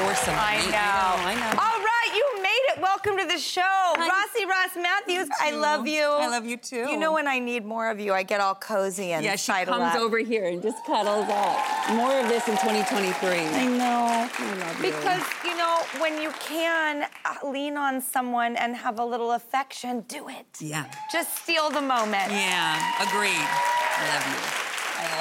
Powerful source of I know. I know. All right, you made it. Welcome to the show. Rossi Ross Mathews, I love you. I love you too. You know when I need more of you, I get all cozy and Yeah, she sidle comes up. over here and just cuddles up. More of this in 2023. I know. I love you. Because, you know, when you can uh, lean on someone and have a little affection, do it. Yeah. Just steal the moment. Yeah, agreed. I love you.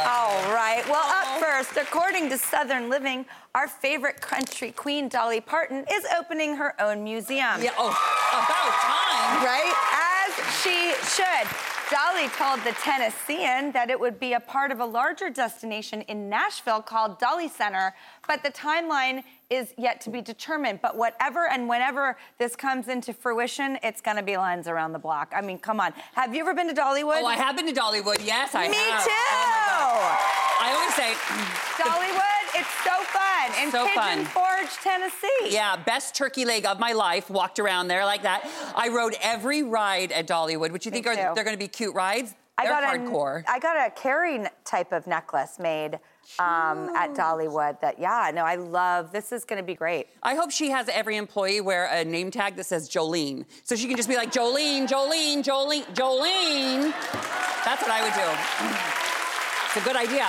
All right. Well, up first, according to Southern Living, our favorite country queen, Dolly Parton, is opening her own museum. Yeah, oh, about time. Right? As she should. Dolly told the Tennessean that it would be a part of a larger destination in Nashville called Dolly Center, but the timeline is yet to be determined. But whatever and whenever this comes into fruition, it's going to be lines around the block. I mean, come on. Have you ever been to Dollywood? Oh, I have been to Dollywood. Yes, I Me have. Me too. Oh, I always say, Dollywood, it's so fun in So Pigeon fun. Forge, Tennessee. yeah, best turkey leg of my life. Walked around there like that. I rode every ride at Dollywood, which you think Me are they're going to be cute rides. I They're got hardcore. A, I got a carrying type of necklace made um, at Dollywood. That yeah, no, I love. This is going to be great. I hope she has every employee wear a name tag that says Jolene. So she can just be like, Jolene, Jolene, Jolene, Jolene. That's what I would do. It's a good idea.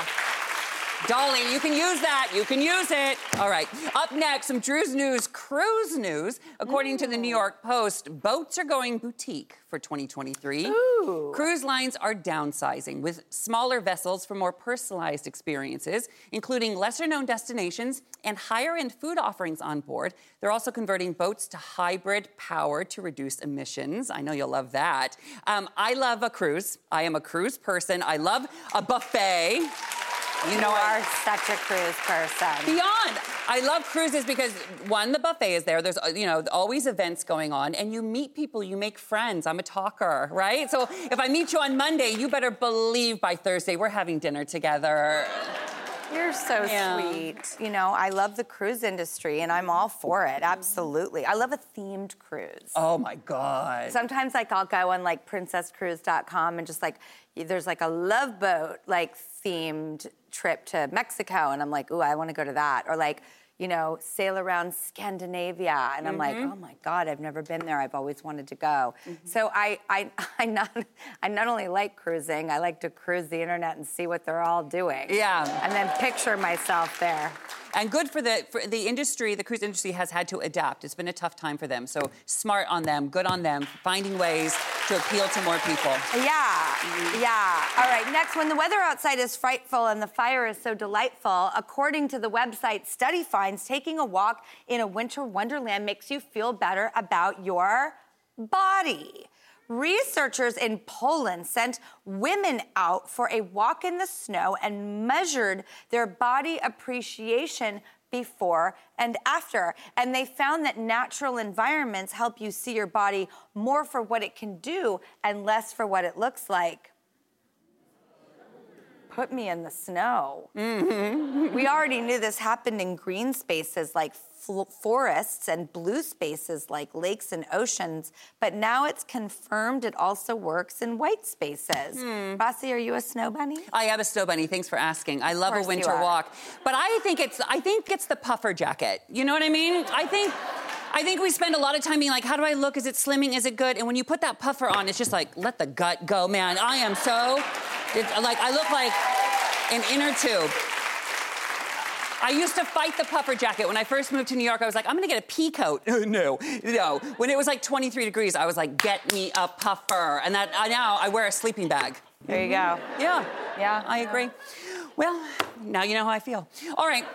Dolly, you can use that. You can use it. All right. Up next, some Drew's News cruise news. According to the New York Post, boats are going boutique for 2023. Ooh. Cruise lines are downsizing with smaller vessels for more personalized experiences, including lesser known destinations and higher end food offerings on board. They're also converting boats to hybrid power to reduce emissions. I know you'll love that. Um, I love a cruise. I am a cruise person. I love a buffet. You know, are such a cruise person. Beyond. I love cruises because one, the buffet is there. There's uh, you know always events going on, and you meet people, you make friends. I'm a talker, right? So if I meet you on Monday, you better believe by Thursday we're having dinner together. You're so Yeah. sweet. You know, I love the cruise industry, and I'm all for it. Absolutely. I love a themed cruise. Oh my God. Sometimes, like, I'll go on like princesscruise.com and just like, there's like a love boat like themed trip to Mexico, and I'm like, ooh, I want to go to that. Or like, you know, sail around Scandinavia, and I'm like, Mm-hmm. oh my God, I've never been there. I've always wanted to go. So I, I, I not, I not only like cruising, I like to cruise the internet and see what they're all doing. Yeah. And then picture myself there. And good for the for the industry. The cruise industry has had to adapt. It's been a tough time for them. So smart on them. Good on them. Finding ways to appeal to more people. Yeah, yeah. All right, next, when the weather outside is frightful and the fire is so delightful, according to the website Study Finds, taking a walk in a winter wonderland makes you feel better about your body. Researchers in Poland sent women out for a walk in the snow and measured their body appreciation before and after. And they found that natural environments help you see your body more for what it can do and less for what it looks like. Put me in the snow. We already knew this happened in green spaces like fl- forests and blue spaces like lakes and oceans, but now it's confirmed it also works in white spaces. Hmm. Rossi, are you a snow bunny? I am a snow bunny. Thanks for asking. I love a winter walk, but I think it's I think it's the puffer jacket. You know what I mean? I think. I think we spend a lot of time being like, how do I look? Is it slimming? Is it good? And when you put that puffer on, it's just like, let the gut go, man. I am so, like, I look like an inner tube. I used to fight the puffer jacket. When I first moved to New York, I was like, I'm gonna get a pea coat. no, no. When it was like 23 degrees, I was like, get me a puffer. And that now I wear a sleeping bag. There you go. Yeah. Yeah. I agree. Well, now you know how I feel. All right.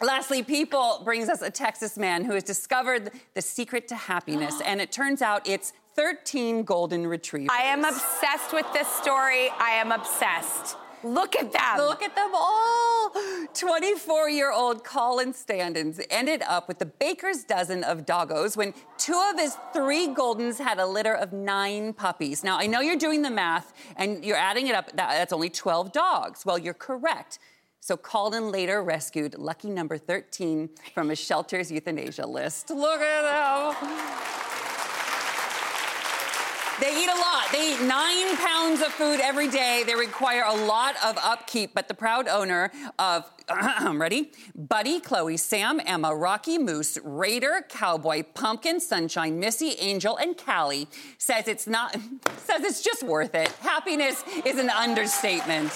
Lastly, People brings us a Texas man who has discovered the secret to happiness, and it turns out it's 13 golden retrievers. I am obsessed with this story. I am obsessed. Look at them. Look at them all. 24 year old Colin Standens ended up with the baker's dozen of doggos when two of his three Goldens had a litter of nine puppies. Now, I know you're doing the math and you're adding it up, that, that's only 12 dogs. Well, you're correct. So Colin later rescued lucky number 13 from a shelter's euthanasia list. Look at them. They eat a lot. They eat nine pounds of food every day. They require a lot of upkeep. But the proud owner of, I'm ready? Buddy, Chloe, Sam, Emma, Rocky, Moose, Raider, Cowboy, Pumpkin, Sunshine, Missy, Angel, and Callie says it's not, says it's just worth it. Happiness is an understatement.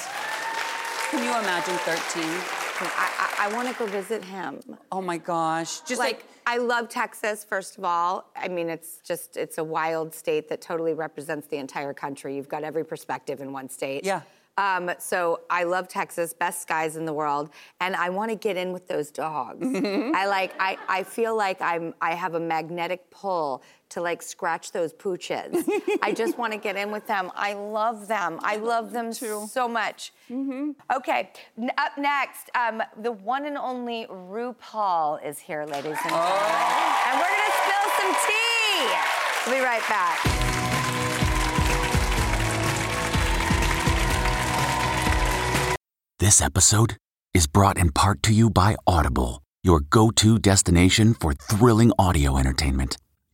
Can you imagine 13? I, I, I want to go visit him. Oh my gosh. Just like, like, I love Texas, first of all. I mean, it's just, it's a wild state that totally represents the entire country. You've got every perspective in one state. Yeah. Um, so I love Texas, best skies in the world, and I want to get in with those dogs. Mm-hmm. I like, I, I feel like I'm, I have a magnetic pull to like scratch those pooches. I just want to get in with them. I love them. I love them so much. Mm-hmm. Okay, n- up next, um, the one and only RuPaul is here, ladies and gentlemen, Oh. and we're gonna spill some tea. We'll be right back. This episode is brought in part to you by Audible, your go to destination for thrilling audio entertainment.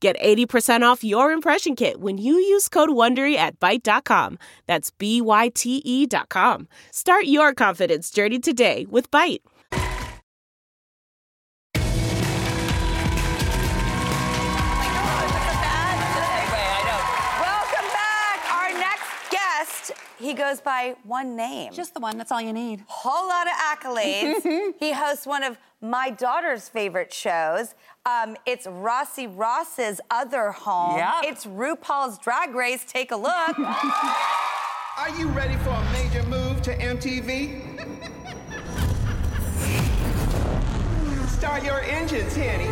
Get 80% off your impression kit when you use code WONDERY at Byte.com. That's B-Y-T-E dot com. Start your confidence journey today with Byte. Welcome back. Our next guest, he goes by one name. just the one. That's all you need. whole lot of accolades. he hosts one of my daughter's favorite shows. Um, it's Rossi Ross's other home. Yeah. It's RuPaul's Drag Race. Take a look. Are you ready for a major move to MTV? Start your engines, Henny.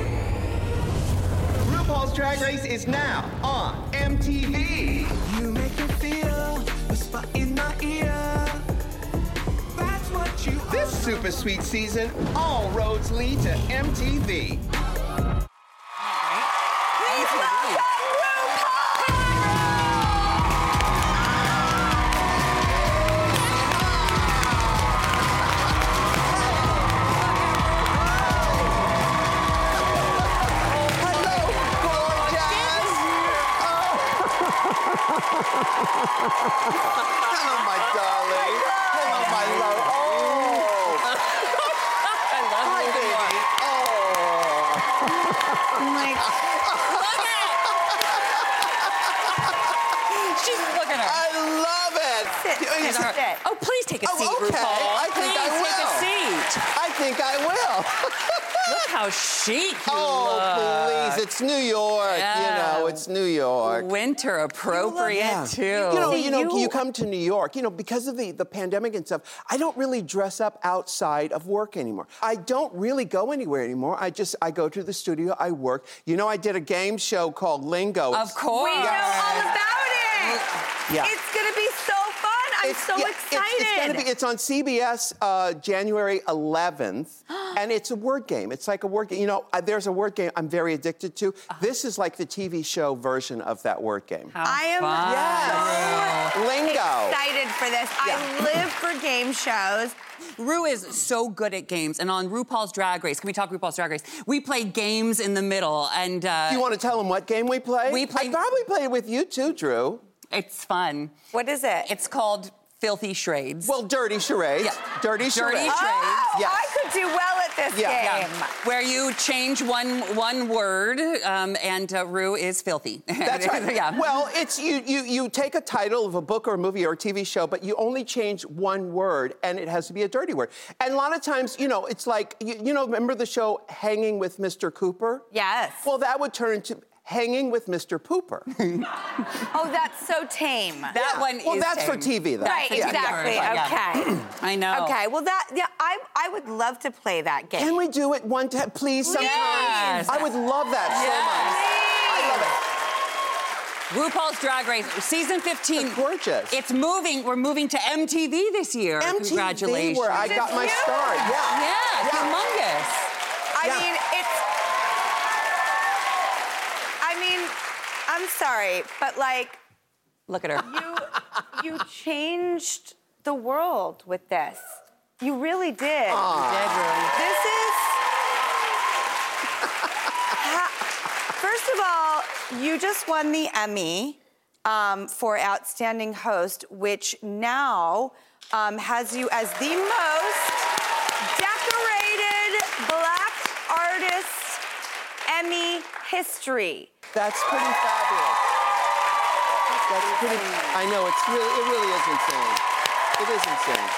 RuPaul's Drag Race is now on MTV. You make me feel super sweet season, all roads lead to MTV. Think I will. Look how chic you oh, look. please. It's New York. Yeah. You know, it's New York. Winter appropriate Yeah. too. You know, you know, you- you come to New York, you know, because of the, the pandemic and stuff, I don't really dress up outside of work anymore. I don't really go anywhere anymore. I just, I go to the studio, I work. You know, I did a game show called Lingo. of course. we know all about it. Yeah. It's gonna be so fun. I'm so yeah, excited. It's, it's, gonna be, it's on CBS uh, January 11th, and it's a word game. It's like a word game. You know, uh, there's a word game I'm very addicted to. This is like the TV show version of that word game. How I am fun. Yes. Lingo. excited for this. I live for game shows. Ru is so good at games, and on RuPaul's Drag Race, can we talk RuPaul's Drag Race? We play games in the middle, and uh, You want to tell them what game we play? We play- I probably played with you too, Drew. It's fun. What is it? It's called Filthy Charades. Well, dirty charades. Yeah. Dirty Dirty charades. charades. Oh, Yes. I could do well at this Yeah. game. Yeah, where you change one one word, um, and uh, Ru is filthy. That's right. yeah. Well, it's you, you you take a title of a book or a movie or a TV show, but you only change one word, and it has to be a dirty word. And a lot of times, you know, it's like you, you know, remember the show Hanging with Mr. Cooper? Yes. Well, that would turn into Hanging with Mr. Pooper. Oh, that's so tame. that one is. well, is that's for. TV, though. right, Yeah. exactly. Yeah. Okay. I know. Okay, well that yeah, I I would love to play that game. Can we do it one time, please? Sometime. Yes. I would love that so much. I love it. RuPaul's Drag Race, season 15. It's gorgeous. It's moving. We're moving to MTV this year. MTV, Congratulations. where I got my you? start. Yeah. yeah, humongous. I Yeah. mean, it's. I mean, I'm sorry, but like Look at her. you, you changed the world with this. You really did. This is. Ha- First of all, you just won the Emmy um, for Outstanding Host, which now um, has you as the most history. That's pretty fabulous. That's pretty. I know it's really, it really is insane. It is insane.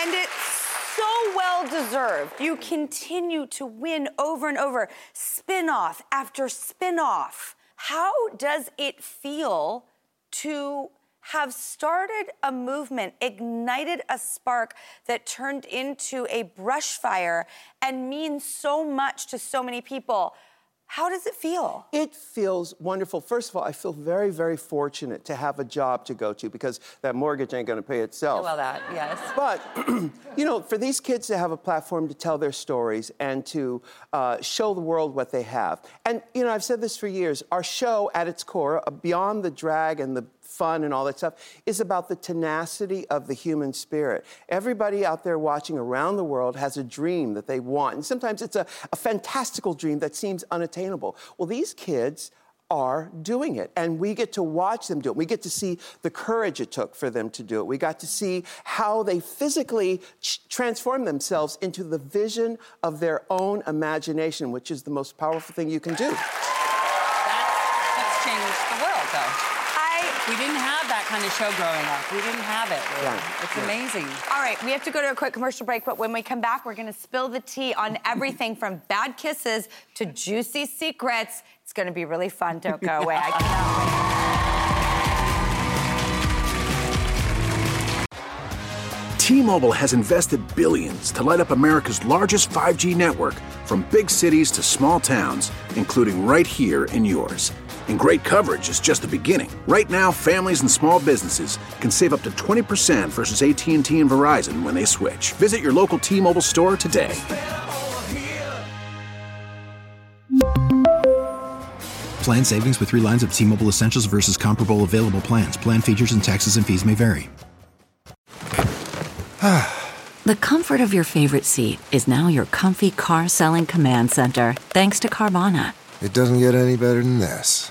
And it's so well deserved. You continue to win over and over, spin off after spin off. How does it feel to have started a movement, ignited a spark that turned into a brush fire and means so much to so many people? How does it feel? It feels wonderful. First of all, I feel very, very fortunate to have a job to go to because that mortgage ain't going to pay itself. Well, that, yes. But, you know, for these kids to have a platform to tell their stories and to uh, show the world what they have. And, you know, I've said this for years our show at its core, uh, beyond the drag and the fun and all that stuff, is about the tenacity of the human spirit. Everybody out there watching around the world has a dream that they want. And sometimes it's a, a fantastical dream that seems unattainable. Well, these kids, are doing it. And we get to watch them do it. We get to see the courage it took for them to do it. We got to see how they physically ch- transform themselves into the vision of their own imagination, which is the most powerful thing you can do. That's, that's changed the world, though. I We didn't have that kind of show growing up. We didn't have it. Yeah. It's amazing. All right, we have to go to a quick commercial break, but when we come back, we're gonna spill the tea on everything from bad kisses to juicy secrets. It's gonna be really fun. Don't go away. I cannot wait. T-Mobile has invested billions to light up America's largest 5G network from big cities to small towns, including right here in yours. And great coverage is just the beginning. Right now, families and small businesses can save up to 20% versus AT&T and Verizon when they switch. Visit your local T-Mobile store today. Plan savings with three lines of T Mobile Essentials versus comparable available plans. Plan features and taxes and fees may vary. The comfort of your favorite seat is now your comfy car selling command center, thanks to Carvana. It doesn't get any better than this.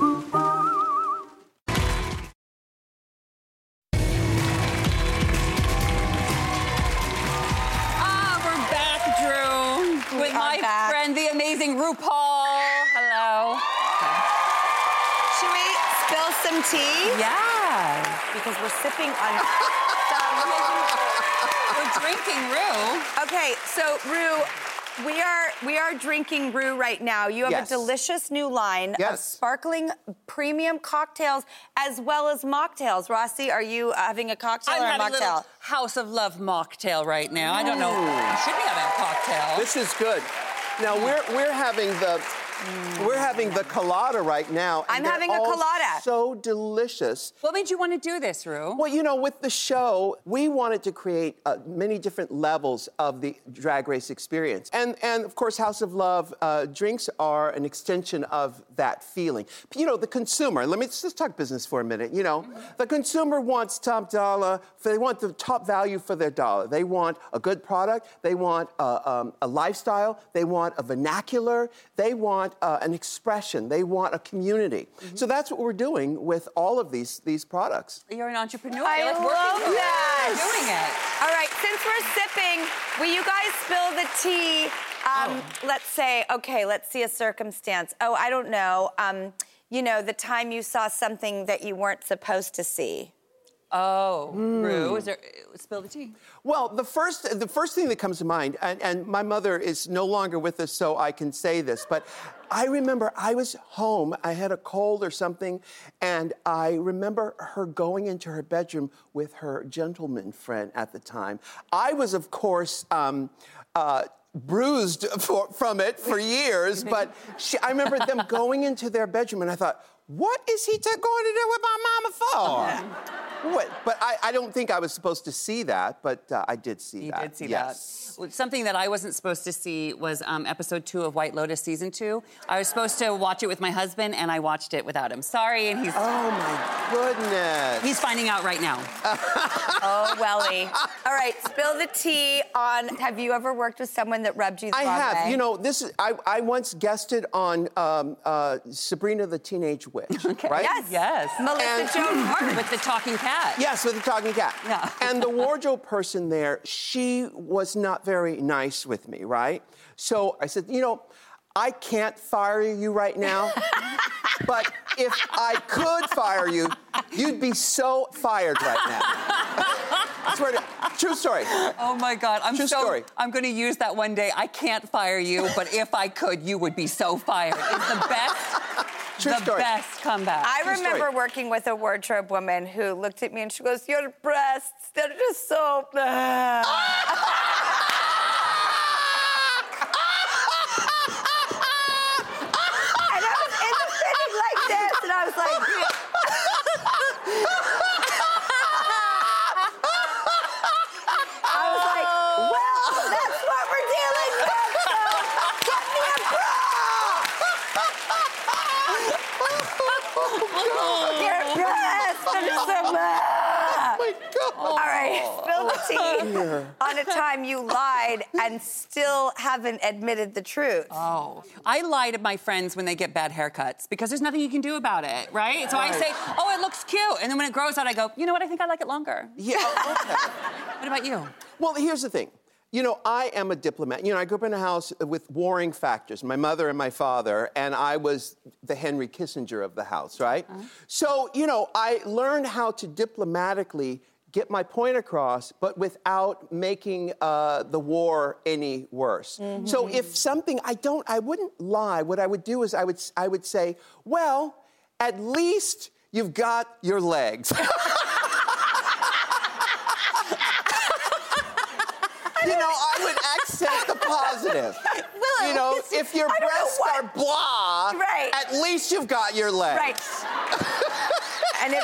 We are we are drinking Ru right now. You have Yes. a delicious new line of sparkling premium cocktails as well as mocktails. Rossi, are you uh, having a cocktail I'm or a having a little mocktail? House of Love mocktail right now. I don't know. Ooh. I should be having a cocktail. This is good. Now we're we're having the we're having the colada right now. I'm having a colada. So delicious. What made you want to do this, Ru? Well, you know, with the show, we wanted to create uh, many different levels of the drag race experience, and and of course, House of Love uh, drinks are an extension of that feeling. You know, the consumer. Let me just talk business for a minute. You know, the consumer wants top dollar. They want the top value for their dollar. They want a good product. They want uh, um, a lifestyle. They want a vernacular. They want uh, an expression. They want a community. So that's what we're doing with all of these these products. You're an entrepreneur. I You're like love working that. You're doing it. All right, since we're sipping, will you guys spill the tea? Um, Let's say, okay, let's see a circumstance. Oh, I don't know. Um, you know, the time you saw something that you weren't supposed to see. Oh, Hmm. Ru, is there? Spill the tea. Well, the first the first thing that comes to mind, and, and my mother is no longer with us, so I can say this, but I remember I was home, I had a cold or something, and I remember her going into her bedroom with her gentleman friend at the time. I was, of course, um, uh, bruised for, from it for years, but she, I remember them going into their bedroom, and I thought, what is he t- going to do with my mama for? What? But I, I don't think I was supposed to see that, but uh, I did see You that. You did see yes. that. Well, Something that I wasn't supposed to see was um, episode two of White Lotus season two. I was supposed to watch it with my husband, and I watched it without him. Sorry, and he's. Oh my goodness. He's finding out right now. Oh, Welly. All right, spill the tea on have you ever worked with someone that rubbed you the I wrong have. way? You know, this is. I, I once guested on um, uh, Sabrina the Teenage Witch. Right? Yes. Yes. Melissa And- Joan Hart. with the talking cat. Yes, with the talking cat. Yeah. And the wardrobe person there, she was not very nice with me, right? So I said, you know, I can't fire you right now, but if I could fire you, you'd be so fired right now. I swear to, true story. Oh my God, I'm True so. story. I'm going to use that one day. I can't fire you, but if I could, you would be so fired. It's the best. True the story. best comeback. I True remember story. working with a wardrobe woman who looked at me and she goes, Your breasts, they're just so. and I was in the fitting like this, and I was like, I was like, well, that's what we're dealing with, so get me a bra! Your breasts are just so Oh my God. All right, spill the tea on a time you lied and still haven't admitted the truth. Oh, I lie to my friends when they get bad haircuts because there's nothing you can do about it, right? So I say, "Oh, it looks cute," and then when it grows out, I go, "You know what? I think I like it longer." Yeah. Oh, okay. What about you? Well, here's the thing. You know, I am a diplomat. You know, I grew up in a house with warring factors, my mother and my father, and I was the Henry Kissinger of the house, right? Uh-huh. So, you know, I learned how to diplomatically get my point across, but without making uh, the war any worse. So if something, I don't, I wouldn't lie. What I would do is I would, I would say, well, at least you've got your legs. you know, I would accent the positive. Well, you know, if your I don't know breasts are blah, Right. at least you've got your legs. Right. and it,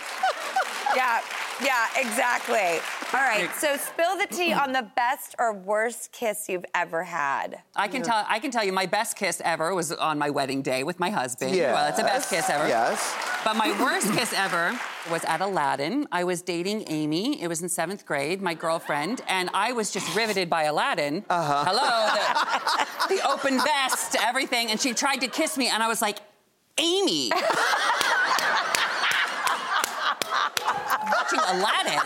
yeah, yeah, exactly. All right, so spill the tea on the best or worst kiss you've ever had. I can tell. I can tell you, my best kiss ever was on my wedding day with my husband. Well, it's the best kiss ever. yes. But my worst kiss ever was at Aladdin. I was dating Amy. It was in seventh grade, my girlfriend, and I was just riveted by Aladdin. Uh-huh. Hello, the, the open vest, everything, and she tried to kiss me, and I was like, Amy. Watching Aladdin.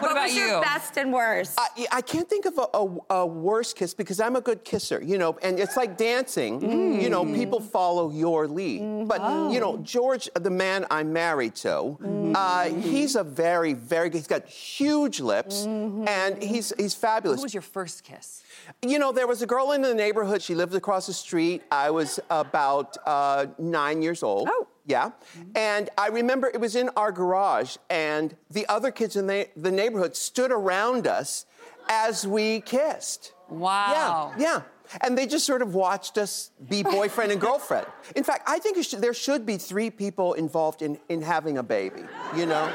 What, about was you? your best and worst? I, I can't think of a, a, a worse kiss because I'm a good kisser, you know, and it's like dancing. You know, people follow your lead. But, you know, George, the man I'm married to, uh, he's a very, very good, he's got huge lips and he's, he's fabulous. Who was your first kiss? You know, there was a girl in the neighborhood. She lived across the street. I was about uh, nine years old. Oh. Yeah. Mm-hmm. And I remember it was in our garage, and the other kids in the, the neighborhood stood around us as we kissed. Wow. Yeah. Yeah. And they just sort of watched us be boyfriend and girlfriend. In fact, I think should, there should be three people involved in, in having a baby, you know?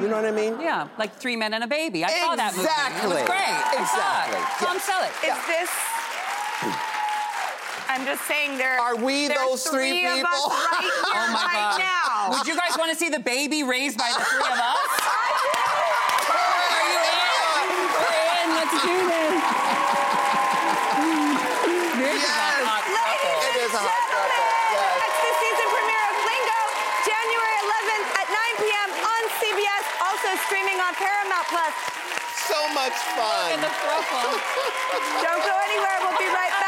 You know what I mean? Yeah, like three men and a baby. I saw that movie. It Exactly. was great. I Exactly. it. Tom Selleck. Is this? I'm just saying there. Are we there's those three of us people? right here, Oh my right God. now. Would you guys want to see the baby raised by the three of us? Are you in? We're in. Let's do this. This is a hot couple. It is a hot couple. Yes. It's the season premiere of Lingo, January 11th at 9 p.m. on CBS, also streaming on Paramount Plus. So much fun. Look the thruple. Don't go anywhere. We'll be right back.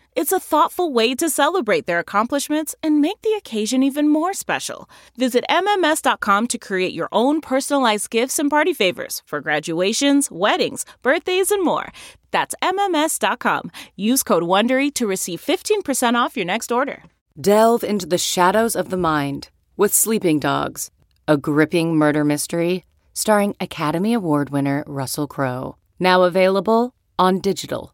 It's a thoughtful way to celebrate their accomplishments and make the occasion even more special. Visit MMS.com to create your own personalized gifts and party favors for graduations, weddings, birthdays, and more. That's MMS.com. Use code WONDERY to receive 15% off your next order. Delve into the shadows of the mind with Sleeping Dogs, a gripping murder mystery starring Academy Award winner Russell Crowe. Now available on digital.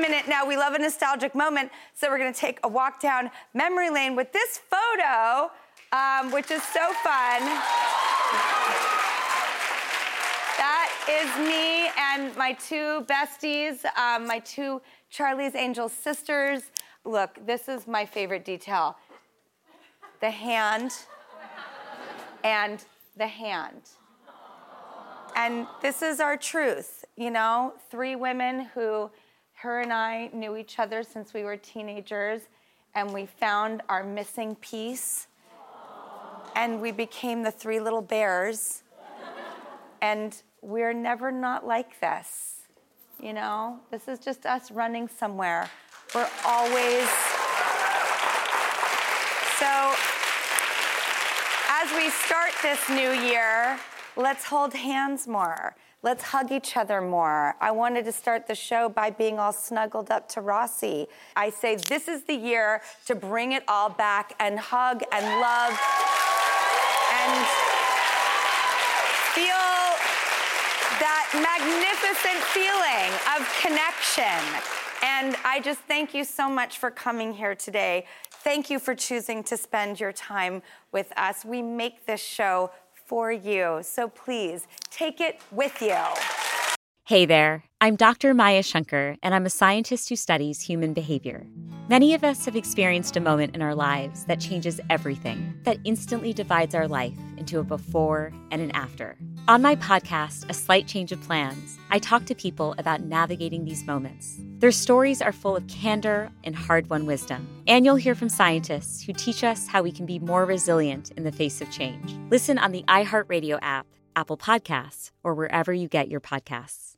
Minute. Now, we love a nostalgic moment, so we're to take a walk down memory lane with this photo, um, which is so fun. That is me and my two besties, um, my two Charlie's Angels sisters. Look, this is my favorite detail the hand and the hand. And this is our truth, you know, three women who, her and I knew each other since we were teenagers, and we found our missing piece, and we became the three little bears. And we're never not like this, you know? This is just us running somewhere. We're always. So, as we start this new year, let's hold hands more. Let's hug each other more. I wanted to start the show by being all snuggled up to Rossi. I say this is the year to bring it all back and hug and love and feel that magnificent feeling of connection. And I just thank you so much for coming here today. Thank you for choosing to spend your time with us. We make this show for you. So please take it with you. Hey there, I'm Dr. Maya Shankar, and I'm a scientist who studies human behavior. Many of us have experienced a moment in our lives that changes everything, that instantly divides our life into a before and an after. On my podcast, A Slight Change of Plans, I talk to people about navigating these moments. Their stories are full of candor and hard won wisdom. And you'll hear from scientists who teach us how we can be more resilient in the face of change. Listen on the iHeartRadio app, Apple Podcasts, or wherever you get your podcasts.